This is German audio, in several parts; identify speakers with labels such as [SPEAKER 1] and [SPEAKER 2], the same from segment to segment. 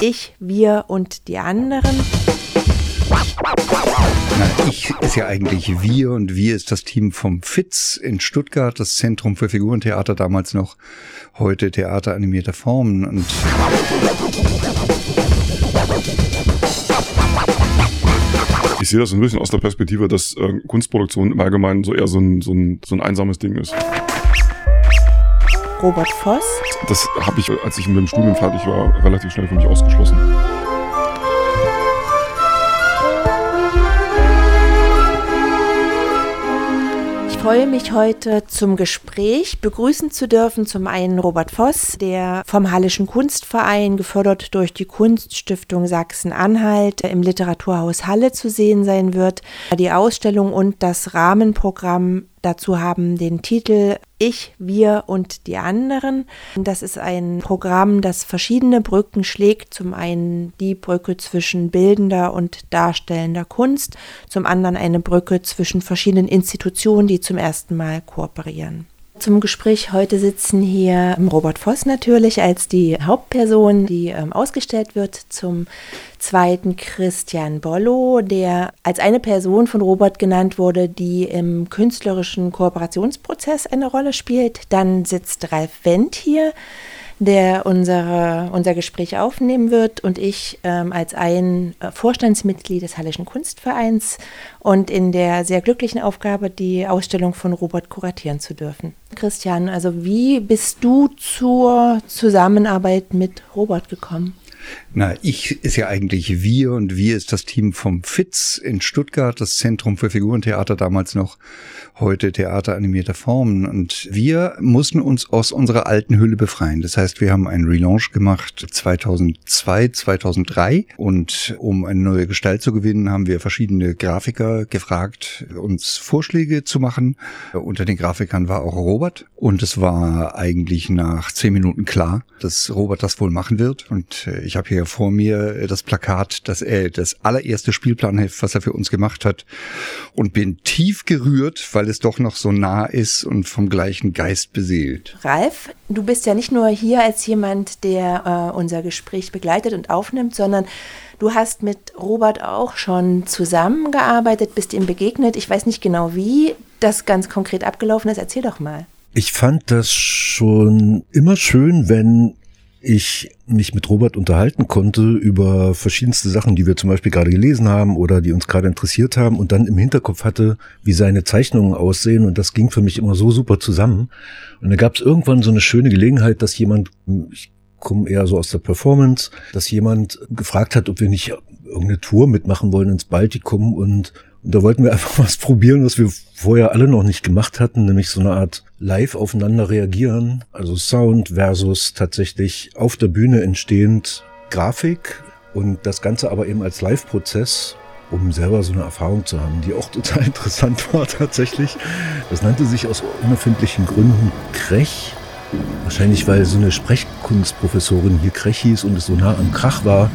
[SPEAKER 1] Ich, wir und die anderen.
[SPEAKER 2] Na, ich ist ja eigentlich wir und wir ist das Team vom FITZ in Stuttgart, das Zentrum für Figurentheater damals noch, heute Theater animierter Formen und
[SPEAKER 3] ich sehe das ein bisschen aus der Perspektive, dass äh, Kunstproduktion im Allgemeinen so eher so ein, so ein, so ein einsames Ding ist.
[SPEAKER 1] Robert Voss.
[SPEAKER 3] Das habe ich, als ich mit dem Studium fertig war, relativ schnell für mich ausgeschlossen.
[SPEAKER 1] Ich freue mich heute zum Gespräch begrüßen zu dürfen. Zum einen Robert Voss, der vom Hallischen Kunstverein, gefördert durch die Kunststiftung Sachsen-Anhalt, im Literaturhaus Halle zu sehen sein wird. Die Ausstellung und das Rahmenprogramm dazu haben den Titel Ich, wir und die anderen. Das ist ein Programm, das verschiedene Brücken schlägt. Zum einen die Brücke zwischen bildender und darstellender Kunst, zum anderen eine Brücke zwischen verschiedenen Institutionen, die zum ersten Mal kooperieren. Zum Gespräch heute sitzen hier Robert Voss natürlich als die Hauptperson, die ähm, ausgestellt wird. Zum zweiten Christian Bollo, der als eine Person von Robert genannt wurde, die im künstlerischen Kooperationsprozess eine Rolle spielt. Dann sitzt Ralf Wendt hier der unsere, unser Gespräch aufnehmen wird und ich ähm, als ein äh, Vorstandsmitglied des Hallischen Kunstvereins und in der sehr glücklichen Aufgabe, die Ausstellung von Robert kuratieren zu dürfen. Christian, also wie bist du zur Zusammenarbeit mit Robert gekommen?
[SPEAKER 2] Na, ich ist ja eigentlich wir und wir ist das Team vom FITZ in Stuttgart, das Zentrum für Figurentheater damals noch, heute Theater animierter Formen. Und wir mussten uns aus unserer alten Hülle befreien. Das heißt, wir haben einen Relaunch gemacht 2002, 2003 und um eine neue Gestalt zu gewinnen, haben wir verschiedene Grafiker gefragt, uns Vorschläge zu machen. Unter den Grafikern war auch Robert und es war eigentlich nach zehn Minuten klar, dass Robert das wohl machen wird und ich habe hier vor mir äh, das Plakat, das er das allererste Spielplanheft, was er für uns gemacht hat und bin tief gerührt, weil es doch noch so nah ist und vom gleichen Geist beseelt.
[SPEAKER 1] Ralf, du bist ja nicht nur hier als jemand, der äh, unser Gespräch begleitet und aufnimmt, sondern Du hast mit Robert auch schon zusammengearbeitet, bist ihm begegnet. Ich weiß nicht genau, wie das ganz konkret abgelaufen ist. Erzähl doch mal.
[SPEAKER 4] Ich fand das schon immer schön, wenn ich mich mit Robert unterhalten konnte über verschiedenste Sachen, die wir zum Beispiel gerade gelesen haben oder die uns gerade interessiert haben und dann im Hinterkopf hatte, wie seine Zeichnungen aussehen und das ging für mich immer so super zusammen. Und da gab es irgendwann so eine schöne Gelegenheit, dass jemand, ich komme eher so aus der Performance, dass jemand gefragt hat, ob wir nicht irgendeine Tour mitmachen wollen ins Baltikum und und da wollten wir einfach was probieren, was wir vorher alle noch nicht gemacht hatten, nämlich so eine Art live aufeinander reagieren, also Sound versus tatsächlich auf der Bühne entstehend Grafik und das Ganze aber eben als Live-Prozess, um selber so eine Erfahrung zu haben, die auch total interessant war tatsächlich. Das nannte sich aus unerfindlichen Gründen Krech. Wahrscheinlich, weil so eine Sprechkunstprofessorin hier Krech hieß und es so nah am Krach war.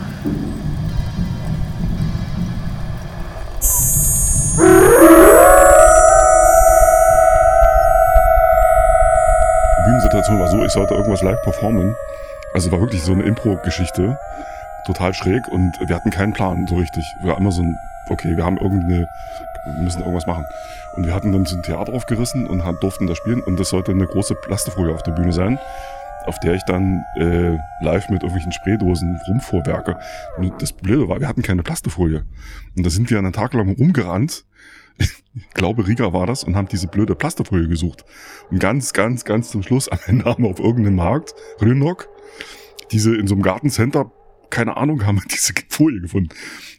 [SPEAKER 3] Situation war so, ich sollte irgendwas live performen. Also war wirklich so eine Impro-Geschichte. Total schräg und wir hatten keinen Plan so richtig. Wir waren immer so ein, okay, wir haben irgendeine, wir müssen irgendwas machen. Und wir hatten dann so ein Theater aufgerissen und durften da spielen und das sollte eine große Plastefolie auf der Bühne sein auf der ich dann äh, live mit irgendwelchen Spraydosen rumvorwerke. Und das Blöde war, wir hatten keine Plastefolie. Und da sind wir einen Tag lang rumgerannt ich glaube Riga war das, und haben diese blöde Plasterfolie gesucht. Und ganz, ganz, ganz zum Schluss am Ende haben wir auf irgendeinem Markt, Rünnock, diese in so einem Gartencenter, keine Ahnung, haben wir diese Folie gefunden.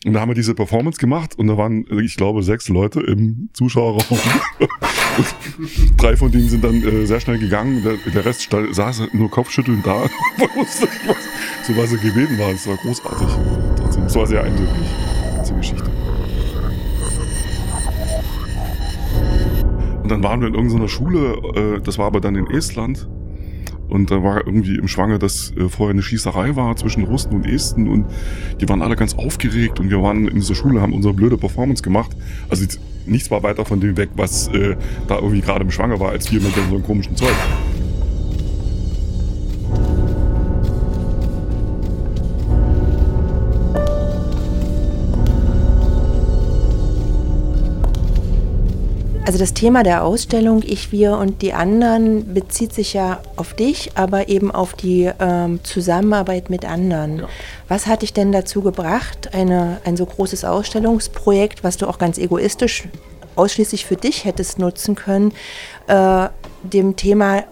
[SPEAKER 3] Und da haben wir diese Performance gemacht und da waren, ich glaube, sechs Leute im Zuschauerraum. drei von denen sind dann äh, sehr schnell gegangen. Der, der Rest saß nur kopfschüttelnd da. so was sie gewesen waren. Es war großartig. Es war sehr eindrücklich, diese Geschichte. Dann waren wir in irgendeiner Schule, äh, das war aber dann in Estland. Und da war irgendwie im Schwange, dass äh, vorher eine Schießerei war zwischen Russen und Esten und die waren alle ganz aufgeregt und wir waren in dieser Schule, haben unsere blöde Performance gemacht. Also nichts war weiter von dem weg, was äh, da irgendwie gerade im Schwange war, als wir mit so einem komischen Zeug.
[SPEAKER 1] Also das Thema der Ausstellung Ich, Wir und die anderen bezieht sich ja auf dich, aber eben auf die ähm, Zusammenarbeit mit anderen. Ja. Was hat dich denn dazu gebracht, eine, ein so großes Ausstellungsprojekt, was du auch ganz egoistisch ausschließlich für dich hättest nutzen können, äh, dem Thema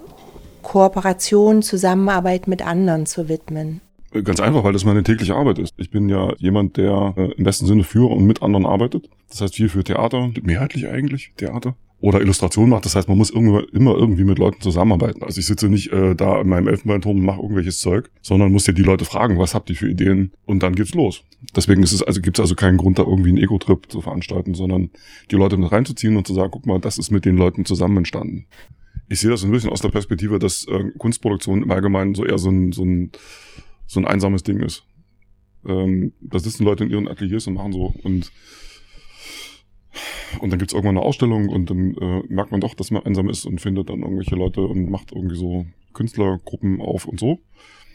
[SPEAKER 1] Kooperation, Zusammenarbeit mit anderen zu widmen?
[SPEAKER 3] Ganz einfach, weil das meine tägliche Arbeit ist. Ich bin ja jemand, der äh, im besten Sinne für und mit anderen arbeitet. Das heißt viel für Theater, mehrheitlich eigentlich Theater. Oder Illustration macht. Das heißt, man muss immer, immer irgendwie mit Leuten zusammenarbeiten. Also ich sitze nicht äh, da in meinem Elfenbeinturm und mache irgendwelches Zeug, sondern muss ja die Leute fragen, was habt ihr für Ideen? Und dann geht's los. Deswegen ist es also, gibt's also keinen Grund, da irgendwie einen Ego-Trip zu veranstalten, sondern die Leute mit reinzuziehen und zu sagen, guck mal, das ist mit den Leuten zusammen entstanden. Ich sehe das ein bisschen aus der Perspektive, dass äh, Kunstproduktion im Allgemeinen so eher so ein, so ein so ein einsames Ding ist. Ähm, da sitzen Leute in ihren Ateliers und machen so und und dann gibt's irgendwann eine Ausstellung und dann äh, merkt man doch, dass man einsam ist und findet dann irgendwelche Leute und macht irgendwie so Künstlergruppen auf und so.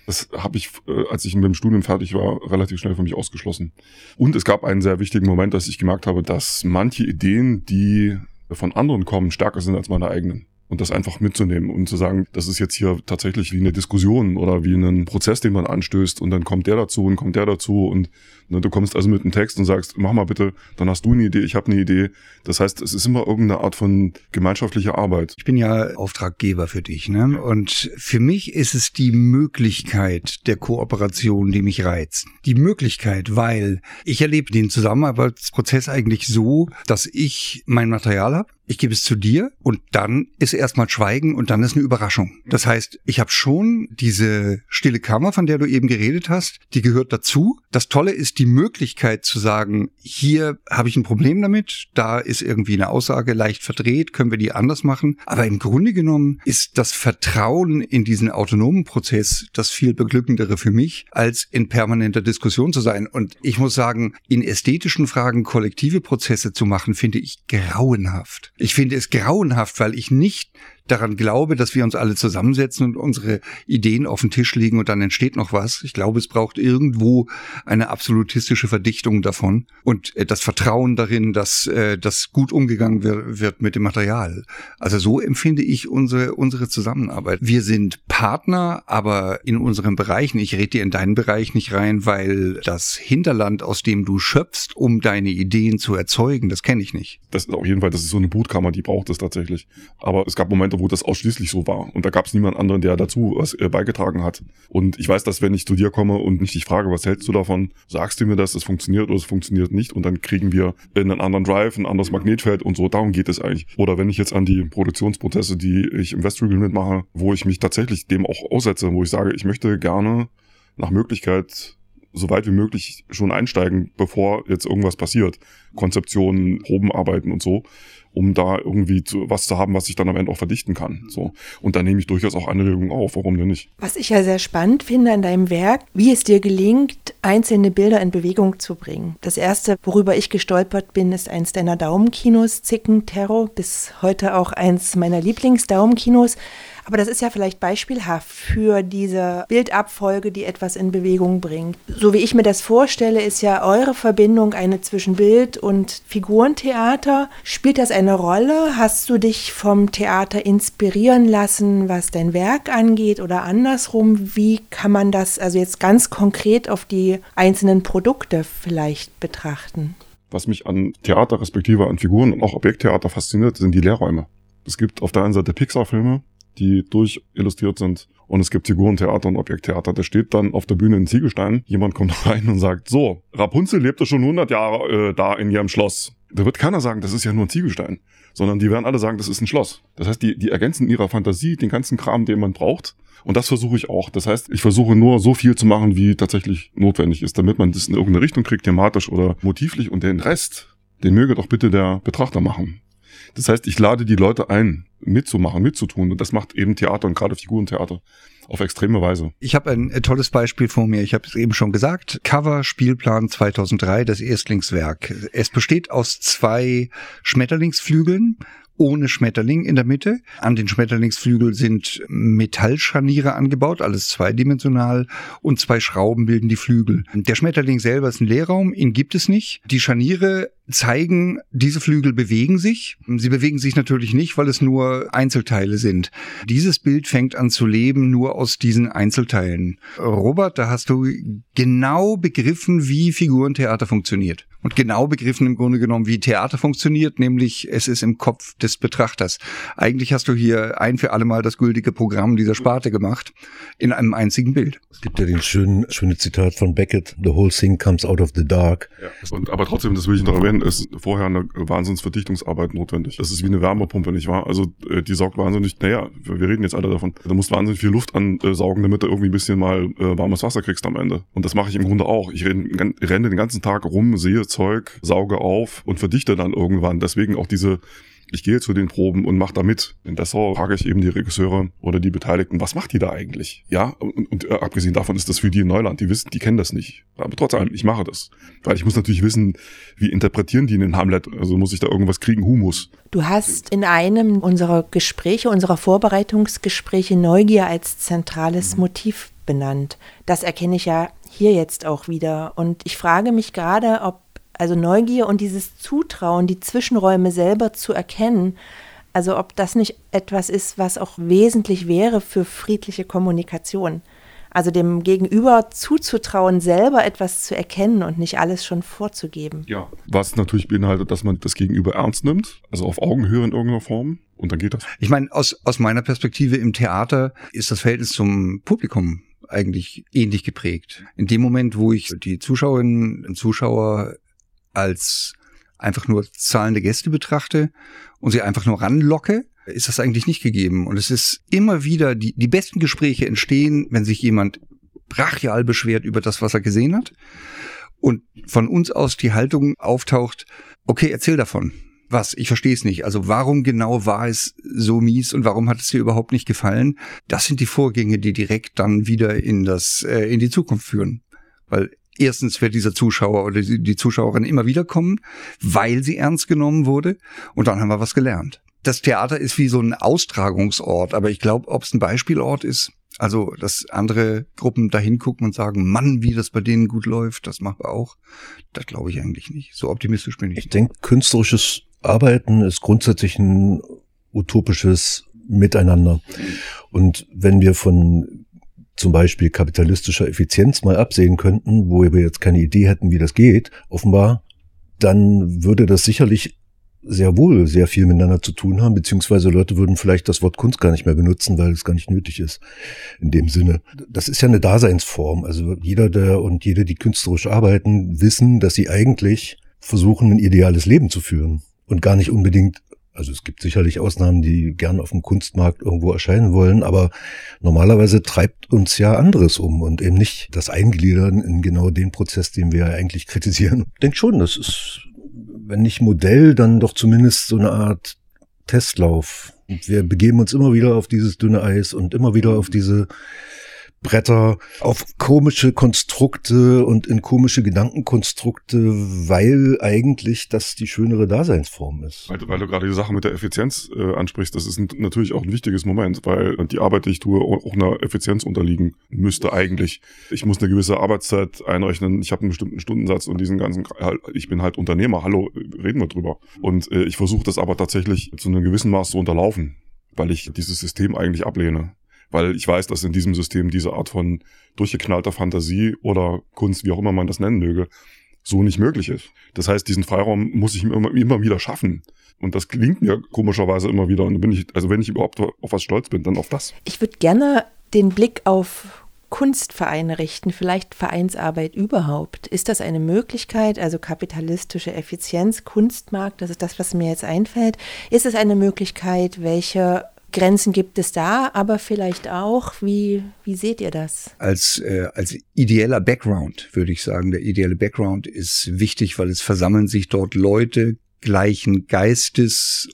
[SPEAKER 3] Das habe ich, äh, als ich mit dem Studium fertig war, relativ schnell für mich ausgeschlossen. Und es gab einen sehr wichtigen Moment, dass ich gemerkt habe, dass manche Ideen, die von anderen kommen, stärker sind als meine eigenen und das einfach mitzunehmen und zu sagen, das ist jetzt hier tatsächlich wie eine Diskussion oder wie ein Prozess, den man anstößt und dann kommt der dazu und kommt der dazu und ne, du kommst also mit einem Text und sagst, mach mal bitte, dann hast du eine Idee, ich habe eine Idee. Das heißt, es ist immer irgendeine Art von gemeinschaftlicher Arbeit.
[SPEAKER 2] Ich bin ja Auftraggeber für dich, ne? Und für mich ist es die Möglichkeit der Kooperation, die mich reizt. Die Möglichkeit, weil ich erlebe den Zusammenarbeitsprozess eigentlich so, dass ich mein Material habe ich gebe es zu dir und dann ist erstmal Schweigen und dann ist eine Überraschung. Das heißt, ich habe schon diese stille Kammer, von der du eben geredet hast, die gehört dazu. Das Tolle ist die Möglichkeit zu sagen, hier habe ich ein Problem damit, da ist irgendwie eine Aussage leicht verdreht, können wir die anders machen. Aber im Grunde genommen ist das Vertrauen in diesen autonomen Prozess das viel beglückendere für mich, als in permanenter Diskussion zu sein. Und ich muss sagen, in ästhetischen Fragen kollektive Prozesse zu machen, finde ich grauenhaft. Ich finde es grauenhaft, weil ich nicht daran glaube, dass wir uns alle zusammensetzen und unsere Ideen auf den Tisch legen und dann entsteht noch was. Ich glaube, es braucht irgendwo eine absolutistische Verdichtung davon und äh, das Vertrauen darin, dass äh, das gut umgegangen wird mit dem Material. Also so empfinde ich unsere, unsere Zusammenarbeit. Wir sind Partner, aber in unseren Bereichen, ich rede dir in deinen Bereich nicht rein, weil das Hinterland, aus dem du schöpfst, um deine Ideen zu erzeugen, das kenne ich nicht.
[SPEAKER 3] Das ist auf jeden Fall, das ist so eine Bootkammer, die braucht es tatsächlich. Aber es gab Momente, wo das ausschließlich so war. Und da gab es niemand anderen, der dazu was äh, beigetragen hat. Und ich weiß, dass wenn ich zu dir komme und nicht dich frage, was hältst du davon, sagst du mir das, es funktioniert oder es funktioniert nicht. Und dann kriegen wir einen anderen Drive, ein anderes Magnetfeld und so. Darum geht es eigentlich. Oder wenn ich jetzt an die Produktionsprozesse, die ich im Westregal mitmache, wo ich mich tatsächlich dem auch aussetze, wo ich sage, ich möchte gerne nach Möglichkeit so weit wie möglich schon einsteigen, bevor jetzt irgendwas passiert. Konzeptionen, Probenarbeiten und so um da irgendwie zu, was zu haben, was ich dann am Ende auch verdichten kann. So. Und da nehme ich durchaus auch Anregungen auf, warum denn nicht?
[SPEAKER 1] Was ich ja sehr spannend finde an deinem Werk, wie es dir gelingt, einzelne Bilder in Bewegung zu bringen. Das erste, worüber ich gestolpert bin, ist eins deiner Daumenkinos, Zicken Terror, bis heute auch eins meiner Lieblingsdaumenkinos. Aber das ist ja vielleicht beispielhaft für diese Bildabfolge, die etwas in Bewegung bringt. So wie ich mir das vorstelle, ist ja eure Verbindung eine zwischen Bild und Figurentheater. Spielt das eine Rolle? Hast du dich vom Theater inspirieren lassen, was dein Werk angeht oder andersrum? Wie kann man das also jetzt ganz konkret auf die einzelnen Produkte vielleicht betrachten?
[SPEAKER 3] Was mich an Theater respektive an Figuren und auch Objekttheater fasziniert, sind die Lehrräume. Es gibt auf der einen Seite Pixar-Filme, die durchillustriert sind. Und es gibt Figurentheater und Objekttheater. Da steht dann auf der Bühne ein Ziegelstein. Jemand kommt rein und sagt, so, Rapunzel lebte schon 100 Jahre äh, da in ihrem Schloss. Da wird keiner sagen, das ist ja nur ein Ziegelstein. Sondern die werden alle sagen, das ist ein Schloss. Das heißt, die, die ergänzen in ihrer Fantasie den ganzen Kram, den man braucht. Und das versuche ich auch. Das heißt, ich versuche nur so viel zu machen, wie tatsächlich notwendig ist, damit man das in irgendeine Richtung kriegt, thematisch oder motivlich. Und den Rest, den möge doch bitte der Betrachter machen. Das heißt, ich lade die Leute ein, mitzumachen, mitzutun. Und das macht eben Theater und gerade Figurentheater auf extreme Weise.
[SPEAKER 2] Ich habe ein, ein, tolles Beispiel vor mir. Ich habe es eben schon gesagt. Cover Spielplan 2003, das Erstlingswerk. Es besteht aus zwei Schmetterlingsflügeln ohne Schmetterling in der Mitte. An den Schmetterlingsflügel sind Metallscharniere angebaut, alles zweidimensional und zwei Schrauben bilden die Flügel. Der Schmetterling selber ist ein Leerraum, ihn gibt es nicht. Die Scharniere zeigen, diese Flügel bewegen sich. Sie bewegen sich natürlich nicht, weil es nur Einzelteile sind. Dieses Bild fängt an zu leben nur aus diesen Einzelteilen. Robert, da hast du genau begriffen, wie Figurentheater funktioniert und genau begriffen im Grunde genommen, wie Theater funktioniert, nämlich es ist im Kopf des Betrachters. Eigentlich hast du hier ein für alle Mal das gültige Programm dieser Sparte gemacht in einem einzigen Bild.
[SPEAKER 4] Es gibt ja den schönen, schönen Zitat von Beckett, The whole thing comes out of the dark.
[SPEAKER 3] Ja. Und, aber trotzdem, das will ich noch erwähnen, ist vorher eine Wahnsinnsverdichtungsarbeit notwendig. Das ist wie eine Wärmepumpe, nicht wahr? Also äh, die saugt wahnsinnig, naja, wir reden jetzt alle davon, da musst wahnsinnig viel Luft ansaugen, damit du irgendwie ein bisschen mal äh, warmes Wasser kriegst am Ende. Und das mache ich im Grunde auch. Ich renne, renne den ganzen Tag rum, sehe Zeug, sauge auf und verdichte dann irgendwann. Deswegen auch diese ich gehe zu den Proben und mache da mit. In Dessau frage ich eben die Regisseure oder die Beteiligten, was macht die da eigentlich? Ja, und, und äh, abgesehen davon ist das für die in Neuland, die wissen, die kennen das nicht. Aber trotzdem, ich mache das. Weil ich muss natürlich wissen, wie interpretieren die in den Hamlet? Also muss ich da irgendwas kriegen, Humus.
[SPEAKER 1] Du hast in einem unserer Gespräche, unserer Vorbereitungsgespräche Neugier als zentrales mhm. Motiv benannt. Das erkenne ich ja hier jetzt auch wieder. Und ich frage mich gerade, ob also Neugier und dieses Zutrauen, die Zwischenräume selber zu erkennen, also ob das nicht etwas ist, was auch wesentlich wäre für friedliche Kommunikation. Also dem Gegenüber zuzutrauen, selber etwas zu erkennen und nicht alles schon vorzugeben.
[SPEAKER 3] Ja, was natürlich beinhaltet, dass man das Gegenüber ernst nimmt, also auf Augenhöhe in irgendeiner Form. Und dann geht das.
[SPEAKER 2] Ich meine, aus, aus meiner Perspektive im Theater ist das Verhältnis zum Publikum eigentlich ähnlich geprägt. In dem Moment, wo ich die Zuschauerinnen und Zuschauer als einfach nur zahlende Gäste betrachte und sie einfach nur ranlocke, ist das eigentlich nicht gegeben. Und es ist immer wieder, die, die besten Gespräche entstehen, wenn sich jemand brachial beschwert über das, was er gesehen hat. Und von uns aus die Haltung auftaucht, okay, erzähl davon. Was? Ich verstehe es nicht. Also warum genau war es so mies und warum hat es dir überhaupt nicht gefallen? Das sind die Vorgänge, die direkt dann wieder in das äh, in die Zukunft führen. Weil erstens wird dieser Zuschauer oder die Zuschauerin immer wieder kommen, weil sie ernst genommen wurde. Und dann haben wir was gelernt. Das Theater ist wie so ein Austragungsort, aber ich glaube, ob es ein Beispielort ist, also, dass andere Gruppen dahin gucken und sagen, Mann, wie das bei denen gut läuft, das machen wir auch. Das glaube ich eigentlich nicht. So optimistisch bin ich.
[SPEAKER 4] Ich denke, künstlerisches Arbeiten ist grundsätzlich ein utopisches Miteinander. Und wenn wir von zum Beispiel kapitalistischer Effizienz mal absehen könnten, wo wir jetzt keine Idee hätten, wie das geht, offenbar, dann würde das sicherlich sehr wohl sehr viel miteinander zu tun haben, beziehungsweise Leute würden vielleicht das Wort Kunst gar nicht mehr benutzen, weil es gar nicht nötig ist in dem Sinne. Das ist ja eine Daseinsform. Also jeder, der und jede, die künstlerisch arbeiten, wissen, dass sie eigentlich versuchen, ein ideales Leben zu führen und gar nicht unbedingt also es gibt sicherlich Ausnahmen, die gern auf dem Kunstmarkt irgendwo erscheinen wollen, aber normalerweise treibt uns ja anderes um und eben nicht das Eingliedern in genau den Prozess, den wir eigentlich kritisieren. Ich denke schon, das ist, wenn nicht Modell, dann doch zumindest so eine Art Testlauf. Wir begeben uns immer wieder auf dieses dünne Eis und immer wieder auf diese Bretter auf komische Konstrukte und in komische Gedankenkonstrukte, weil eigentlich das die schönere Daseinsform ist.
[SPEAKER 3] Weil, weil du gerade die Sache mit der Effizienz äh, ansprichst, das ist natürlich auch ein wichtiges Moment, weil die Arbeit, die ich tue, auch einer Effizienz unterliegen müsste eigentlich. Ich muss eine gewisse Arbeitszeit einrechnen, ich habe einen bestimmten Stundensatz und diesen ganzen, ich bin halt Unternehmer, hallo, reden wir drüber. Und äh, ich versuche das aber tatsächlich zu einem gewissen Maß zu unterlaufen weil ich dieses System eigentlich ablehne weil ich weiß, dass in diesem System diese Art von durchgeknallter Fantasie oder Kunst, wie auch immer man das nennen möge, so nicht möglich ist. Das heißt, diesen Freiraum muss ich immer, immer wieder schaffen. Und das klingt mir komischerweise immer wieder. Und bin ich, also wenn ich überhaupt auf was stolz bin, dann auf das.
[SPEAKER 1] Ich würde gerne den Blick auf Kunstvereine richten, vielleicht Vereinsarbeit überhaupt. Ist das eine Möglichkeit, also kapitalistische Effizienz, Kunstmarkt, das ist das, was mir jetzt einfällt. Ist es eine Möglichkeit, welche Grenzen gibt es da, aber vielleicht auch, wie, wie seht ihr das?
[SPEAKER 2] Als, äh, als ideeller Background würde ich sagen, der ideelle Background ist wichtig, weil es versammeln sich dort Leute gleichen Geistes,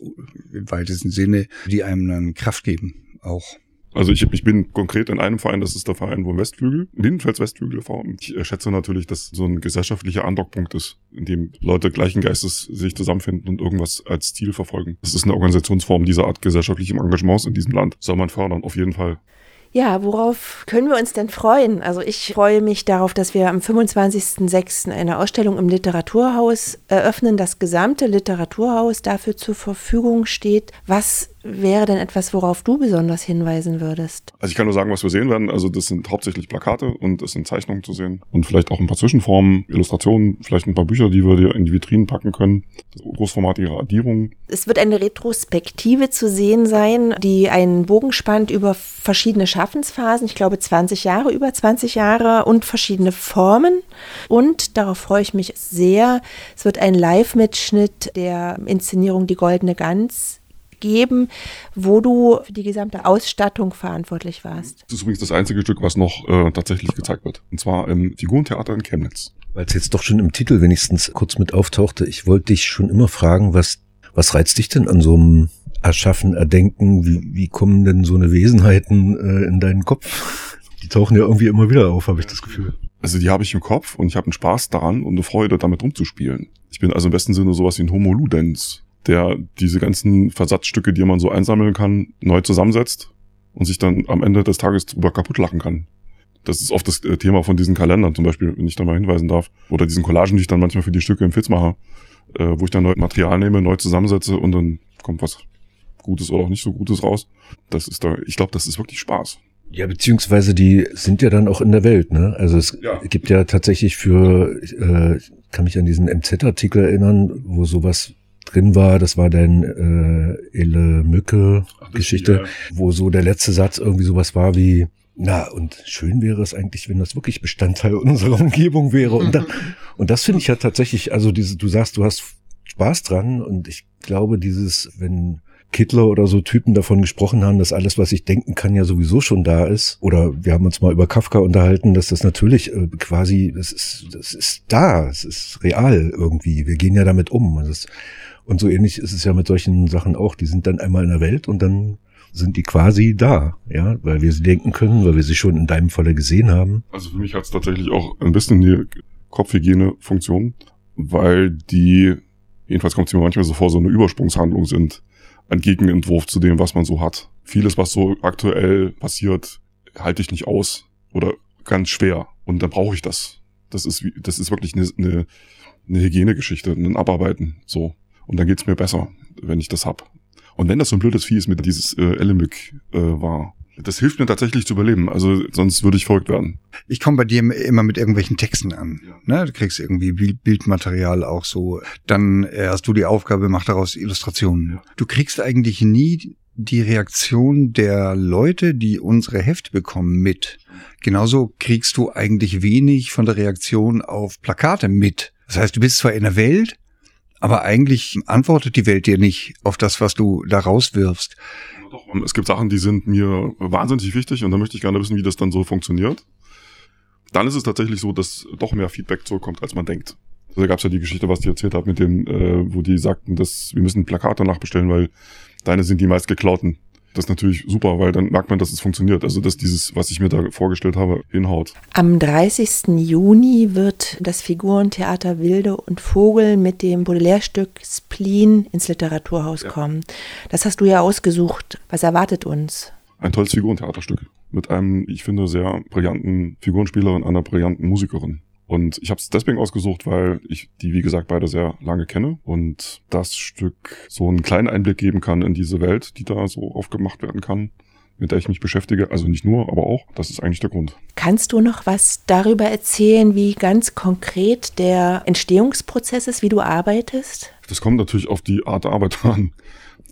[SPEAKER 2] im weitesten Sinne, die einem dann Kraft geben, auch
[SPEAKER 3] Also ich, ich bin konkret in einem Verein, das ist der Verein wo Westflügel, Lindenfels Westflügel e.V. Ich schätze natürlich, dass so ein gesellschaftlicher Andockpunkt ist, in dem Leute gleichen Geistes sich zusammenfinden und irgendwas als Ziel verfolgen. Das ist eine Organisationsform dieser Art gesellschaftlichem Engagements in diesem Land. Soll man fördern, auf jeden Fall.
[SPEAKER 1] Ja, worauf können wir uns denn freuen? Also ich freue mich darauf, dass wir am 25.06. eine Ausstellung im Literaturhaus eröffnen, das gesamte Literaturhaus dafür zur Verfügung steht. Was wäre denn etwas, worauf du besonders hinweisen würdest?
[SPEAKER 3] Also ich kann nur sagen, was wir sehen werden. Also das sind hauptsächlich Plakate und es sind Zeichnungen zu sehen und vielleicht auch ein paar Zwischenformen, Illustrationen, vielleicht ein paar Bücher, die wir dir in die Vitrinen packen können. Großformatige Addierungen.
[SPEAKER 1] Es wird eine Retrospektive zu sehen sein, die einen Bogen spannt über verschiedene Schaffensphasen. Ich glaube 20 Jahre, über 20 Jahre und verschiedene Formen. Und darauf freue ich mich sehr. Es wird ein Live-Mitschnitt der Inszenierung Die Goldene Gans geben, wo du für die gesamte Ausstattung verantwortlich warst.
[SPEAKER 3] Das ist übrigens das einzige Stück, was noch äh, tatsächlich gezeigt wird. Und zwar im Figurentheater in Chemnitz.
[SPEAKER 4] Weil es jetzt doch schon im Titel wenigstens kurz mit auftauchte, ich wollte dich schon immer fragen, was, was reizt dich denn an so einem Erschaffen, Erdenken? Wie, wie kommen denn so eine Wesenheiten äh, in deinen Kopf? Die tauchen ja irgendwie immer wieder auf, habe ich das Gefühl.
[SPEAKER 3] Also die habe ich im Kopf und ich habe einen Spaß daran und eine Freude, damit rumzuspielen. Ich bin also im besten Sinne sowas wie ein Homo Ludens der diese ganzen Versatzstücke, die man so einsammeln kann, neu zusammensetzt und sich dann am Ende des Tages drüber kaputt lachen kann. Das ist oft das äh, Thema von diesen Kalendern, zum Beispiel, wenn ich da mal hinweisen darf. Oder diesen Collagen, die ich dann manchmal für die Stücke im Fitz mache, äh, wo ich dann neu Material nehme, neu zusammensetze und dann kommt was Gutes oder auch nicht so Gutes raus. Das ist da, ich glaube, das ist wirklich Spaß.
[SPEAKER 4] Ja, beziehungsweise die sind ja dann auch in der Welt, ne? Also es ja. gibt ja tatsächlich für, äh, kann mich an diesen MZ-Artikel erinnern, wo sowas drin war, das war dann äh, Elle Mücke Geschichte, ja. wo so der letzte Satz irgendwie sowas war wie na, und schön wäre es eigentlich, wenn das wirklich Bestandteil unserer Umgebung wäre. Und, dann, und das finde ich ja tatsächlich, also diese, du sagst, du hast Spaß dran und ich glaube, dieses, wenn Kittler oder so Typen davon gesprochen haben, dass alles, was ich denken kann, ja sowieso schon da ist. Oder wir haben uns mal über Kafka unterhalten, dass das natürlich äh, quasi, das ist, das ist da, es ist real irgendwie. Wir gehen ja damit um. Also das, und so ähnlich ist es ja mit solchen Sachen auch. Die sind dann einmal in der Welt und dann sind die quasi da, ja, weil wir sie denken können, weil wir sie schon in deinem Falle gesehen haben.
[SPEAKER 3] Also für mich hat es tatsächlich auch ein bisschen die Kopfhygiene-Funktion, weil die, jedenfalls kommt es mir manchmal so vor, so eine Übersprungshandlung sind. Ein Gegenentwurf zu dem, was man so hat. Vieles, was so aktuell passiert, halte ich nicht aus oder ganz schwer. Und dann brauche ich das. Das ist, das ist wirklich eine, eine, eine Hygienegeschichte, ein Abarbeiten, so. Und dann geht's mir besser, wenn ich das hab. Und wenn das so ein blödes Vieh ist mit dieses äh, Elemyk äh, war, das hilft mir tatsächlich zu überleben. Also sonst würde ich verrückt werden.
[SPEAKER 2] Ich komme bei dir immer mit irgendwelchen Texten an. Ja. Ne? Du kriegst irgendwie Bildmaterial auch so. Dann äh, hast du die Aufgabe, mach daraus Illustrationen. Ja. Du kriegst eigentlich nie die Reaktion der Leute, die unsere Hefte bekommen, mit. Genauso kriegst du eigentlich wenig von der Reaktion auf Plakate mit. Das heißt, du bist zwar in der Welt, aber eigentlich antwortet die Welt dir nicht auf das, was du da rauswirfst.
[SPEAKER 3] Es gibt Sachen, die sind mir wahnsinnig wichtig und da möchte ich gerne wissen, wie das dann so funktioniert. Dann ist es tatsächlich so, dass doch mehr Feedback zurückkommt, als man denkt. Also da gab es ja die Geschichte, was die erzählt hat, mit dem, äh, wo die sagten, dass wir müssen Plakate nachbestellen, weil deine sind die meist geklauten. Das ist natürlich super, weil dann merkt man, dass es funktioniert. Also, dass dieses, was ich mir da vorgestellt habe, hinhaut.
[SPEAKER 1] Am 30. Juni wird das Figurentheater Wilde und Vogel mit dem Baudelaire-Stück Spleen ins Literaturhaus ja. kommen. Das hast du ja ausgesucht. Was erwartet uns?
[SPEAKER 3] Ein tolles Figurentheaterstück mit einem, ich finde, sehr brillanten Figurenspieler und einer brillanten Musikerin. Und ich habe es deswegen ausgesucht, weil ich die, wie gesagt, beide sehr lange kenne und das Stück so einen kleinen Einblick geben kann in diese Welt, die da so aufgemacht werden kann mit der ich mich beschäftige. Also nicht nur, aber auch. Das ist eigentlich der Grund.
[SPEAKER 1] Kannst du noch was darüber erzählen, wie ganz konkret der Entstehungsprozess ist, wie du arbeitest?
[SPEAKER 3] Das kommt natürlich auf die Art der Arbeit an.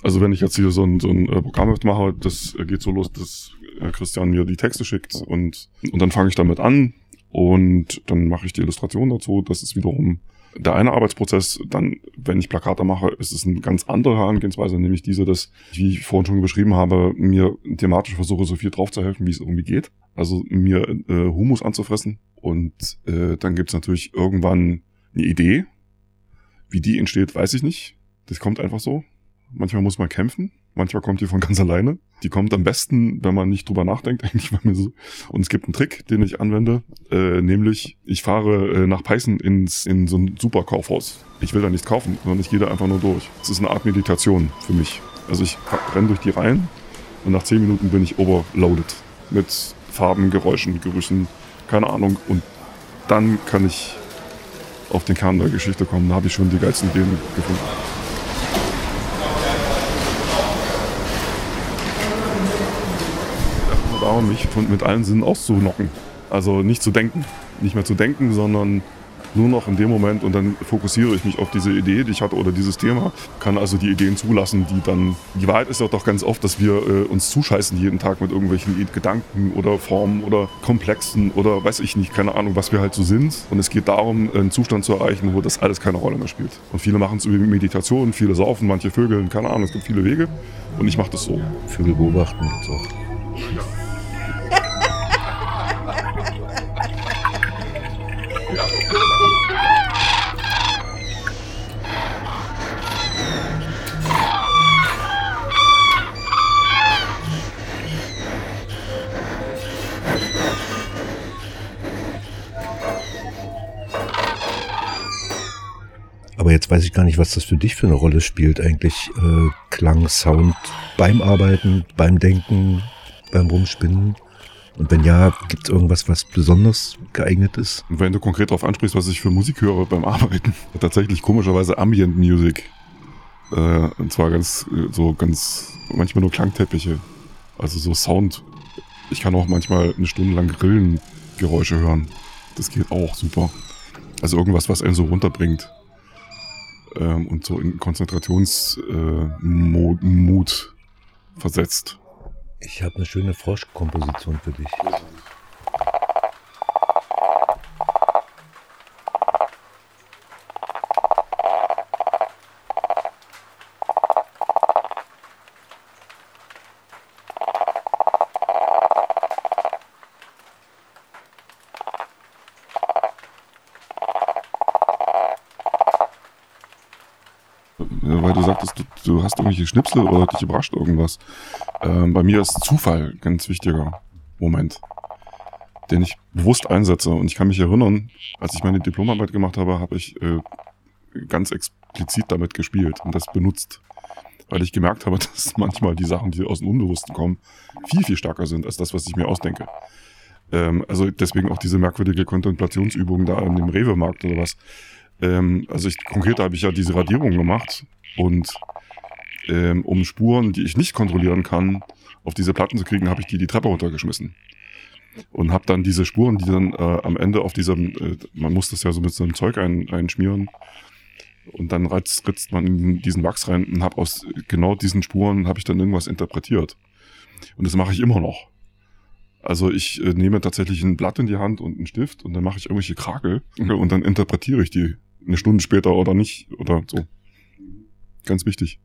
[SPEAKER 3] Also wenn ich jetzt hier so ein, so ein äh, Programm mache, das geht so los, dass äh, Christian mir die Texte schickt und, und dann fange ich damit an, und dann mache ich die Illustration dazu. Das ist wiederum der eine Arbeitsprozess. Dann, wenn ich Plakate mache, ist es eine ganz andere Herangehensweise, nämlich diese, dass, wie ich vorhin schon beschrieben habe, mir thematisch versuche, so viel drauf zu helfen, wie es irgendwie geht. Also mir äh, Humus anzufressen. Und äh, dann gibt's natürlich irgendwann eine Idee. Wie die entsteht, weiß ich nicht. Das kommt einfach so. Manchmal muss man kämpfen, manchmal kommt die von ganz alleine. Die kommt am besten, wenn man nicht drüber nachdenkt, eigentlich. Weil mir so. Und es gibt einen Trick, den ich anwende, äh, nämlich ich fahre äh, nach Peißen ins, in so ein Superkaufhaus. Ich will da nichts kaufen, sondern ich gehe da einfach nur durch. Es ist eine Art Meditation für mich. Also ich renne durch die Reihen und nach zehn Minuten bin ich overloaded mit Farben, Geräuschen, Gerüchen, keine Ahnung. Und dann kann ich auf den Kern der Geschichte kommen. Da habe ich schon die geilsten Ideen gefunden. darum, mich von, mit allen Sinnen auszunocken. Also nicht zu denken, nicht mehr zu denken, sondern nur noch in dem Moment und dann fokussiere ich mich auf diese Idee, die ich hatte oder dieses Thema, kann also die Ideen zulassen, die dann, die Wahrheit ist ja doch ganz oft, dass wir äh, uns zuscheißen jeden Tag mit irgendwelchen Gedanken oder Formen oder Komplexen oder weiß ich nicht, keine Ahnung, was wir halt so sind und es geht darum, einen Zustand zu erreichen, wo das alles keine Rolle mehr spielt. Und viele machen es über Meditation, viele saufen, manche Vögeln, keine Ahnung, es gibt viele Wege und ich mache das so.
[SPEAKER 4] Vögel beobachten gibt's auch. Aber jetzt weiß ich gar nicht, was das für dich für eine Rolle spielt eigentlich. Äh, Klang, Sound beim Arbeiten, beim Denken, beim Rumspinnen. Und wenn ja, gibt es irgendwas, was besonders geeignet ist?
[SPEAKER 3] Und wenn du konkret darauf ansprichst, was ich für Musik höre beim Arbeiten, tatsächlich komischerweise Ambient Music. Äh, und zwar ganz, so ganz, manchmal nur Klangteppiche. Also so Sound. Ich kann auch manchmal eine Stunde lang Grillengeräusche hören. Das geht auch super. Also irgendwas, was einen so runterbringt ähm, und so in Konzentrationsmut äh, versetzt.
[SPEAKER 4] Ich habe eine schöne Froschkomposition für dich.
[SPEAKER 3] du hast irgendwelche Schnipsel oder dich überrascht irgendwas. Ähm, bei mir ist Zufall ein ganz wichtiger Moment, den ich bewusst einsetze. Und ich kann mich erinnern, als ich meine Diplomarbeit gemacht habe, habe ich äh, ganz explizit damit gespielt und das benutzt. Weil ich gemerkt habe, dass manchmal die Sachen, die aus dem Unbewussten kommen, viel, viel stärker sind als das, was ich mir ausdenke. Ähm, also deswegen auch diese merkwürdige Kontemplationsübung da in dem Rewe-Markt oder was. Ähm, also ich, konkret habe ich ja diese Radierung gemacht und ähm, um Spuren, die ich nicht kontrollieren kann, auf diese Platten zu kriegen, habe ich die die Treppe runtergeschmissen. Und habe dann diese Spuren, die dann äh, am Ende auf diesem, äh, man muss das ja so mit so einem Zeug ein, einschmieren, und dann ritzt, ritzt man in diesen Wachs rein und habe aus genau diesen Spuren habe ich dann irgendwas interpretiert. Und das mache ich immer noch. Also ich äh, nehme tatsächlich ein Blatt in die Hand und einen Stift und dann mache ich irgendwelche Krakel und dann interpretiere ich die eine Stunde später oder nicht oder so. Ganz wichtig.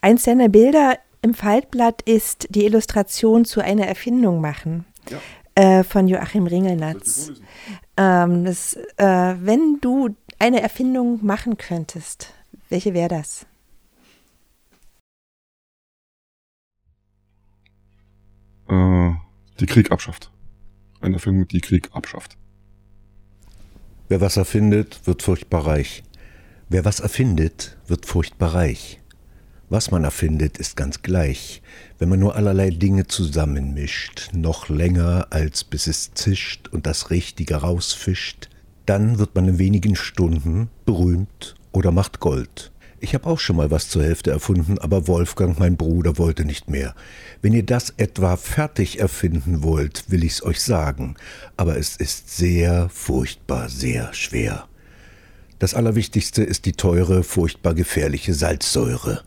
[SPEAKER 1] Eins deiner Bilder im Faltblatt ist die Illustration zu einer Erfindung machen. Ja. Äh, von Joachim Ringelnatz. Ähm, das, äh, wenn du eine Erfindung machen könntest, welche wäre das?
[SPEAKER 3] Äh, die Krieg abschafft. Eine Erfindung, die Krieg abschafft.
[SPEAKER 4] Wer was erfindet, wird furchtbar reich. Wer was erfindet, wird furchtbar reich. Was man erfindet, ist ganz gleich, wenn man nur allerlei Dinge zusammenmischt, noch länger, als bis es zischt und das Richtige rausfischt, dann wird man in wenigen Stunden berühmt oder macht Gold. Ich habe auch schon mal was zur Hälfte erfunden, aber Wolfgang, mein Bruder, wollte nicht mehr. Wenn ihr das etwa fertig erfinden wollt, will ich's euch sagen, aber es ist sehr furchtbar, sehr schwer. Das Allerwichtigste ist die teure, furchtbar gefährliche Salzsäure.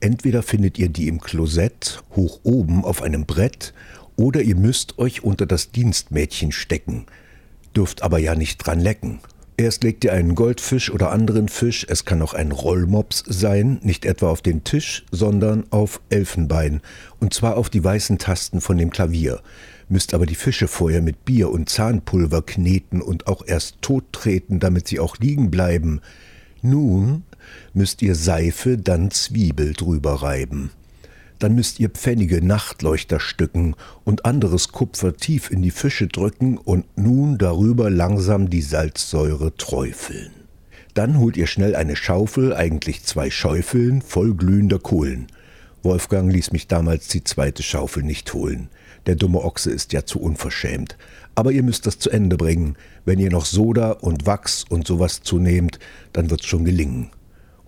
[SPEAKER 4] Entweder findet ihr die im Klosett, hoch oben auf einem Brett, oder ihr müsst euch unter das Dienstmädchen stecken, dürft aber ja nicht dran lecken. Erst legt ihr einen Goldfisch oder anderen Fisch, es kann auch ein Rollmops sein, nicht etwa auf den Tisch, sondern auf Elfenbein, und zwar auf die weißen Tasten von dem Klavier, müsst aber die Fische vorher mit Bier und Zahnpulver kneten und auch erst tot treten, damit sie auch liegen bleiben. Nun müsst ihr Seife, dann Zwiebel drüber reiben. Dann müsst ihr Pfennige Nachtleuchter stücken und anderes Kupfer tief in die Fische drücken und nun darüber langsam die Salzsäure träufeln. Dann holt ihr schnell eine Schaufel, eigentlich zwei Schäufeln, voll glühender Kohlen. Wolfgang ließ mich damals die zweite Schaufel nicht holen. Der dumme Ochse ist ja zu unverschämt. Aber ihr müsst das zu Ende bringen. Wenn ihr noch Soda und Wachs und sowas zunehmt, dann wird's schon gelingen.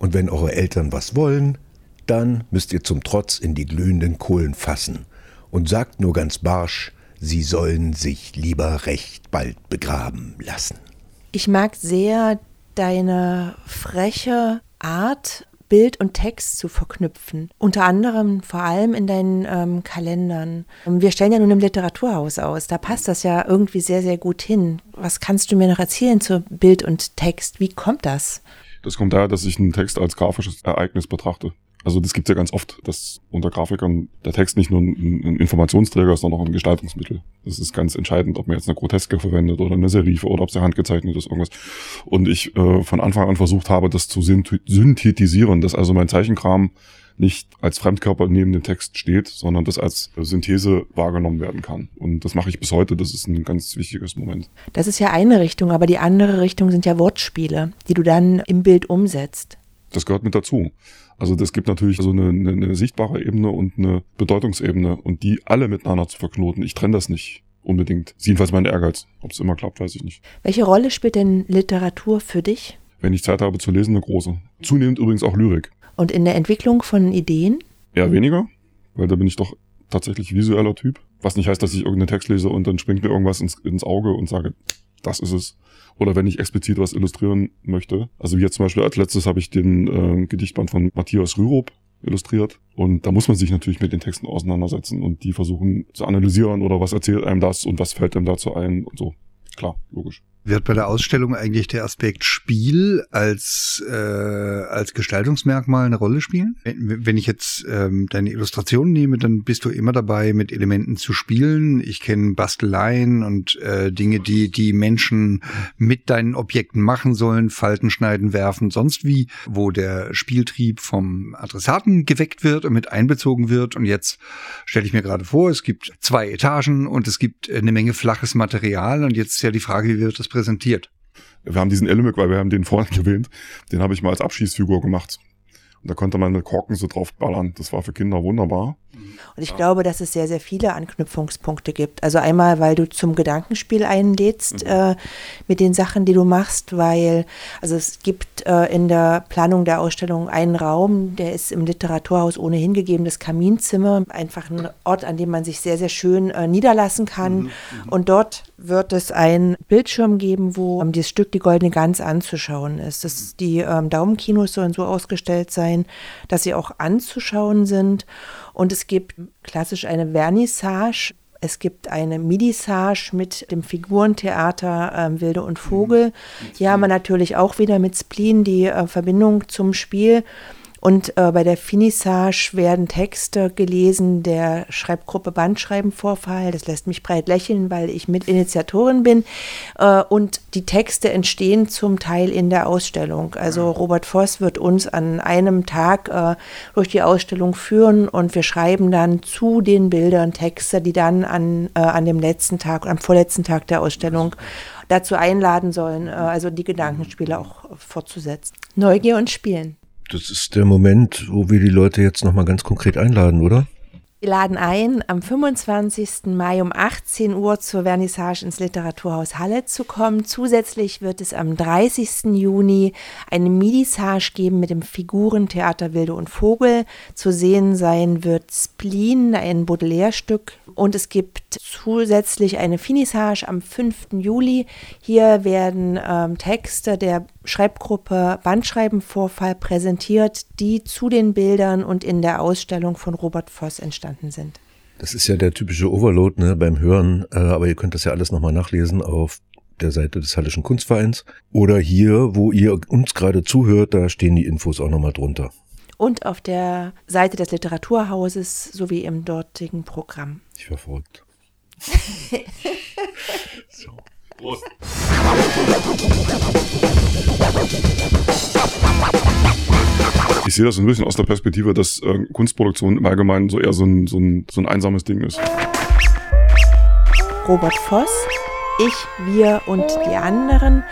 [SPEAKER 4] Und wenn eure Eltern was wollen, dann müsst ihr zum Trotz in die glühenden Kohlen fassen und sagt nur ganz barsch, sie sollen sich lieber recht bald begraben lassen.
[SPEAKER 1] Ich mag sehr deine freche Art, Bild und Text zu verknüpfen. Unter anderem vor allem in deinen ähm, Kalendern. Wir stellen ja nun im Literaturhaus aus. Da passt das ja irgendwie sehr, sehr gut hin. Was kannst du mir noch erzählen zu Bild und Text? Wie kommt das?
[SPEAKER 3] Das kommt daher, dass ich einen Text als grafisches Ereignis betrachte. Also das gibt's ja ganz oft, dass unter Grafikern der Text nicht nur ein, ein Informationsträger ist, sondern auch ein Gestaltungsmittel. Das ist ganz entscheidend, ob man jetzt eine Groteske verwendet oder eine Serife oder ob sie handgezeichnet ist, irgendwas. Und ich äh, von Anfang an versucht habe, das zu synthetisieren, dass also mein Zeichenkram nicht als Fremdkörper neben dem Text steht, sondern das als Synthese wahrgenommen werden kann. Und das mache ich bis heute. Das ist ein ganz wichtiges Moment.
[SPEAKER 1] Das ist ja eine Richtung, aber die andere Richtung sind ja Wortspiele, die du dann im Bild umsetzt.
[SPEAKER 3] Das gehört mit dazu. Also das gibt natürlich so eine, eine, eine sichtbare Ebene und eine Bedeutungsebene und die alle miteinander zu verknoten. Ich trenne das nicht unbedingt. Jedenfalls mein Ehrgeiz. Ob es immer klappt, weiß ich nicht.
[SPEAKER 1] Welche Rolle spielt denn Literatur für dich?
[SPEAKER 3] Wenn ich Zeit habe zu lesen, eine große. Zunehmend übrigens auch Lyrik.
[SPEAKER 1] Und in der Entwicklung von Ideen?
[SPEAKER 3] Eher weniger, weil da bin ich doch tatsächlich visueller Typ. Was nicht heißt, dass ich irgendeinen Text lese und dann springt mir irgendwas ins, ins Auge und sage, das ist es. Oder wenn ich explizit was illustrieren möchte. Also wie jetzt zum Beispiel als letztes habe ich den äh, Gedichtband von Matthias Rürup illustriert. Und da muss man sich natürlich mit den Texten auseinandersetzen und die versuchen zu analysieren oder was erzählt einem das und was fällt einem dazu ein und so. Klar, logisch.
[SPEAKER 2] Wird bei der Ausstellung eigentlich der Aspekt Spiel als, äh, als Gestaltungsmerkmal eine Rolle spielen? Wenn ich jetzt ähm, deine Illustration nehme, dann bist du immer dabei, mit Elementen zu spielen. Ich kenne Basteleien und äh, Dinge, die die Menschen mit deinen Objekten machen sollen, Falten schneiden, werfen, sonst wie, wo der Spieltrieb vom Adressaten geweckt wird und mit einbezogen wird. Und jetzt stelle ich mir gerade vor, es gibt zwei Etagen und es gibt eine Menge flaches Material. Und jetzt ist ja die Frage, wie wird das präsentiert.
[SPEAKER 3] Wir haben diesen Element, weil wir haben den vorhin erwähnt, den habe ich mal als Abschießfigur gemacht. Und da konnte man mit Korken so drauf ballern. Das war für Kinder wunderbar.
[SPEAKER 1] Und ich glaube, dass es sehr, sehr viele Anknüpfungspunkte gibt. Also einmal, weil du zum Gedankenspiel einlädst mhm. äh, mit den Sachen, die du machst, weil, also es gibt äh, in der Planung der Ausstellung einen Raum, der ist im Literaturhaus ohnehin gegeben, das Kaminzimmer, einfach ein Ort, an dem man sich sehr, sehr schön äh, niederlassen kann. Mhm. mhm. Und dort wird es einen Bildschirm geben, wo ähm, dieses Stück Die Goldene Gans anzuschauen ist. Das, die ähm, Daumenkinos sollen so ausgestellt sein, dass sie auch anzuschauen sind. Und es gibt klassisch eine Vernissage. Es gibt eine Midissage mit dem Figurentheater äh, Wilde und Vogel. Mhm. Hier haben wir natürlich auch wieder mit Spleen die äh, Verbindung zum Spiel. Und äh, bei der Finissage werden Texte gelesen der Schreibgruppe Bandschreibenvorfall. Das lässt mich breit lächeln, weil ich Mitinitiatorin bin. Äh, und die Texte entstehen zum Teil in der Ausstellung. Also Robert Voss wird uns an einem Tag äh, durch die Ausstellung führen und wir schreiben dann zu den Bildern Texte, die dann an, äh, an dem letzten Tag, am vorletzten Tag der Ausstellung dazu einladen sollen, äh, also die Gedankenspiele auch fortzusetzen. Neugier und Spielen.
[SPEAKER 4] Das ist der Moment, wo wir die Leute jetzt nochmal ganz konkret einladen, oder?
[SPEAKER 1] Wir laden ein, am 25. Mai um 18 Uhr zur Vernissage ins Literaturhaus Halle zu kommen. Zusätzlich wird es am 30. Juni eine Midissage geben mit dem Figurentheater Wilde und Vogel. Zu sehen sein wird Spleen, ein Baudelaire-Stück. Und es gibt zusätzlich eine Finissage am 5. Juli. Hier werden ähm, Texte der Schreibgruppe Bandschreibenvorfall präsentiert, die zu den Bildern und in der Ausstellung von Robert Voss entstanden sind.
[SPEAKER 4] Das ist ja der typische Overload ne, beim Hören, äh, aber ihr könnt das ja alles nochmal nachlesen auf der Seite des Hallischen Kunstvereins. Oder hier, wo ihr uns gerade zuhört, da stehen die Infos auch nochmal drunter.
[SPEAKER 1] Und auf der Seite des Literaturhauses sowie im dortigen Programm.
[SPEAKER 4] Ich verfolgt.
[SPEAKER 3] So. Prost. Ich sehe das ein bisschen aus der Perspektive, dass äh, Kunstproduktion im Allgemeinen so eher so ein, so, ein, so ein einsames Ding ist.
[SPEAKER 1] Robert Voss, ich, wir und die anderen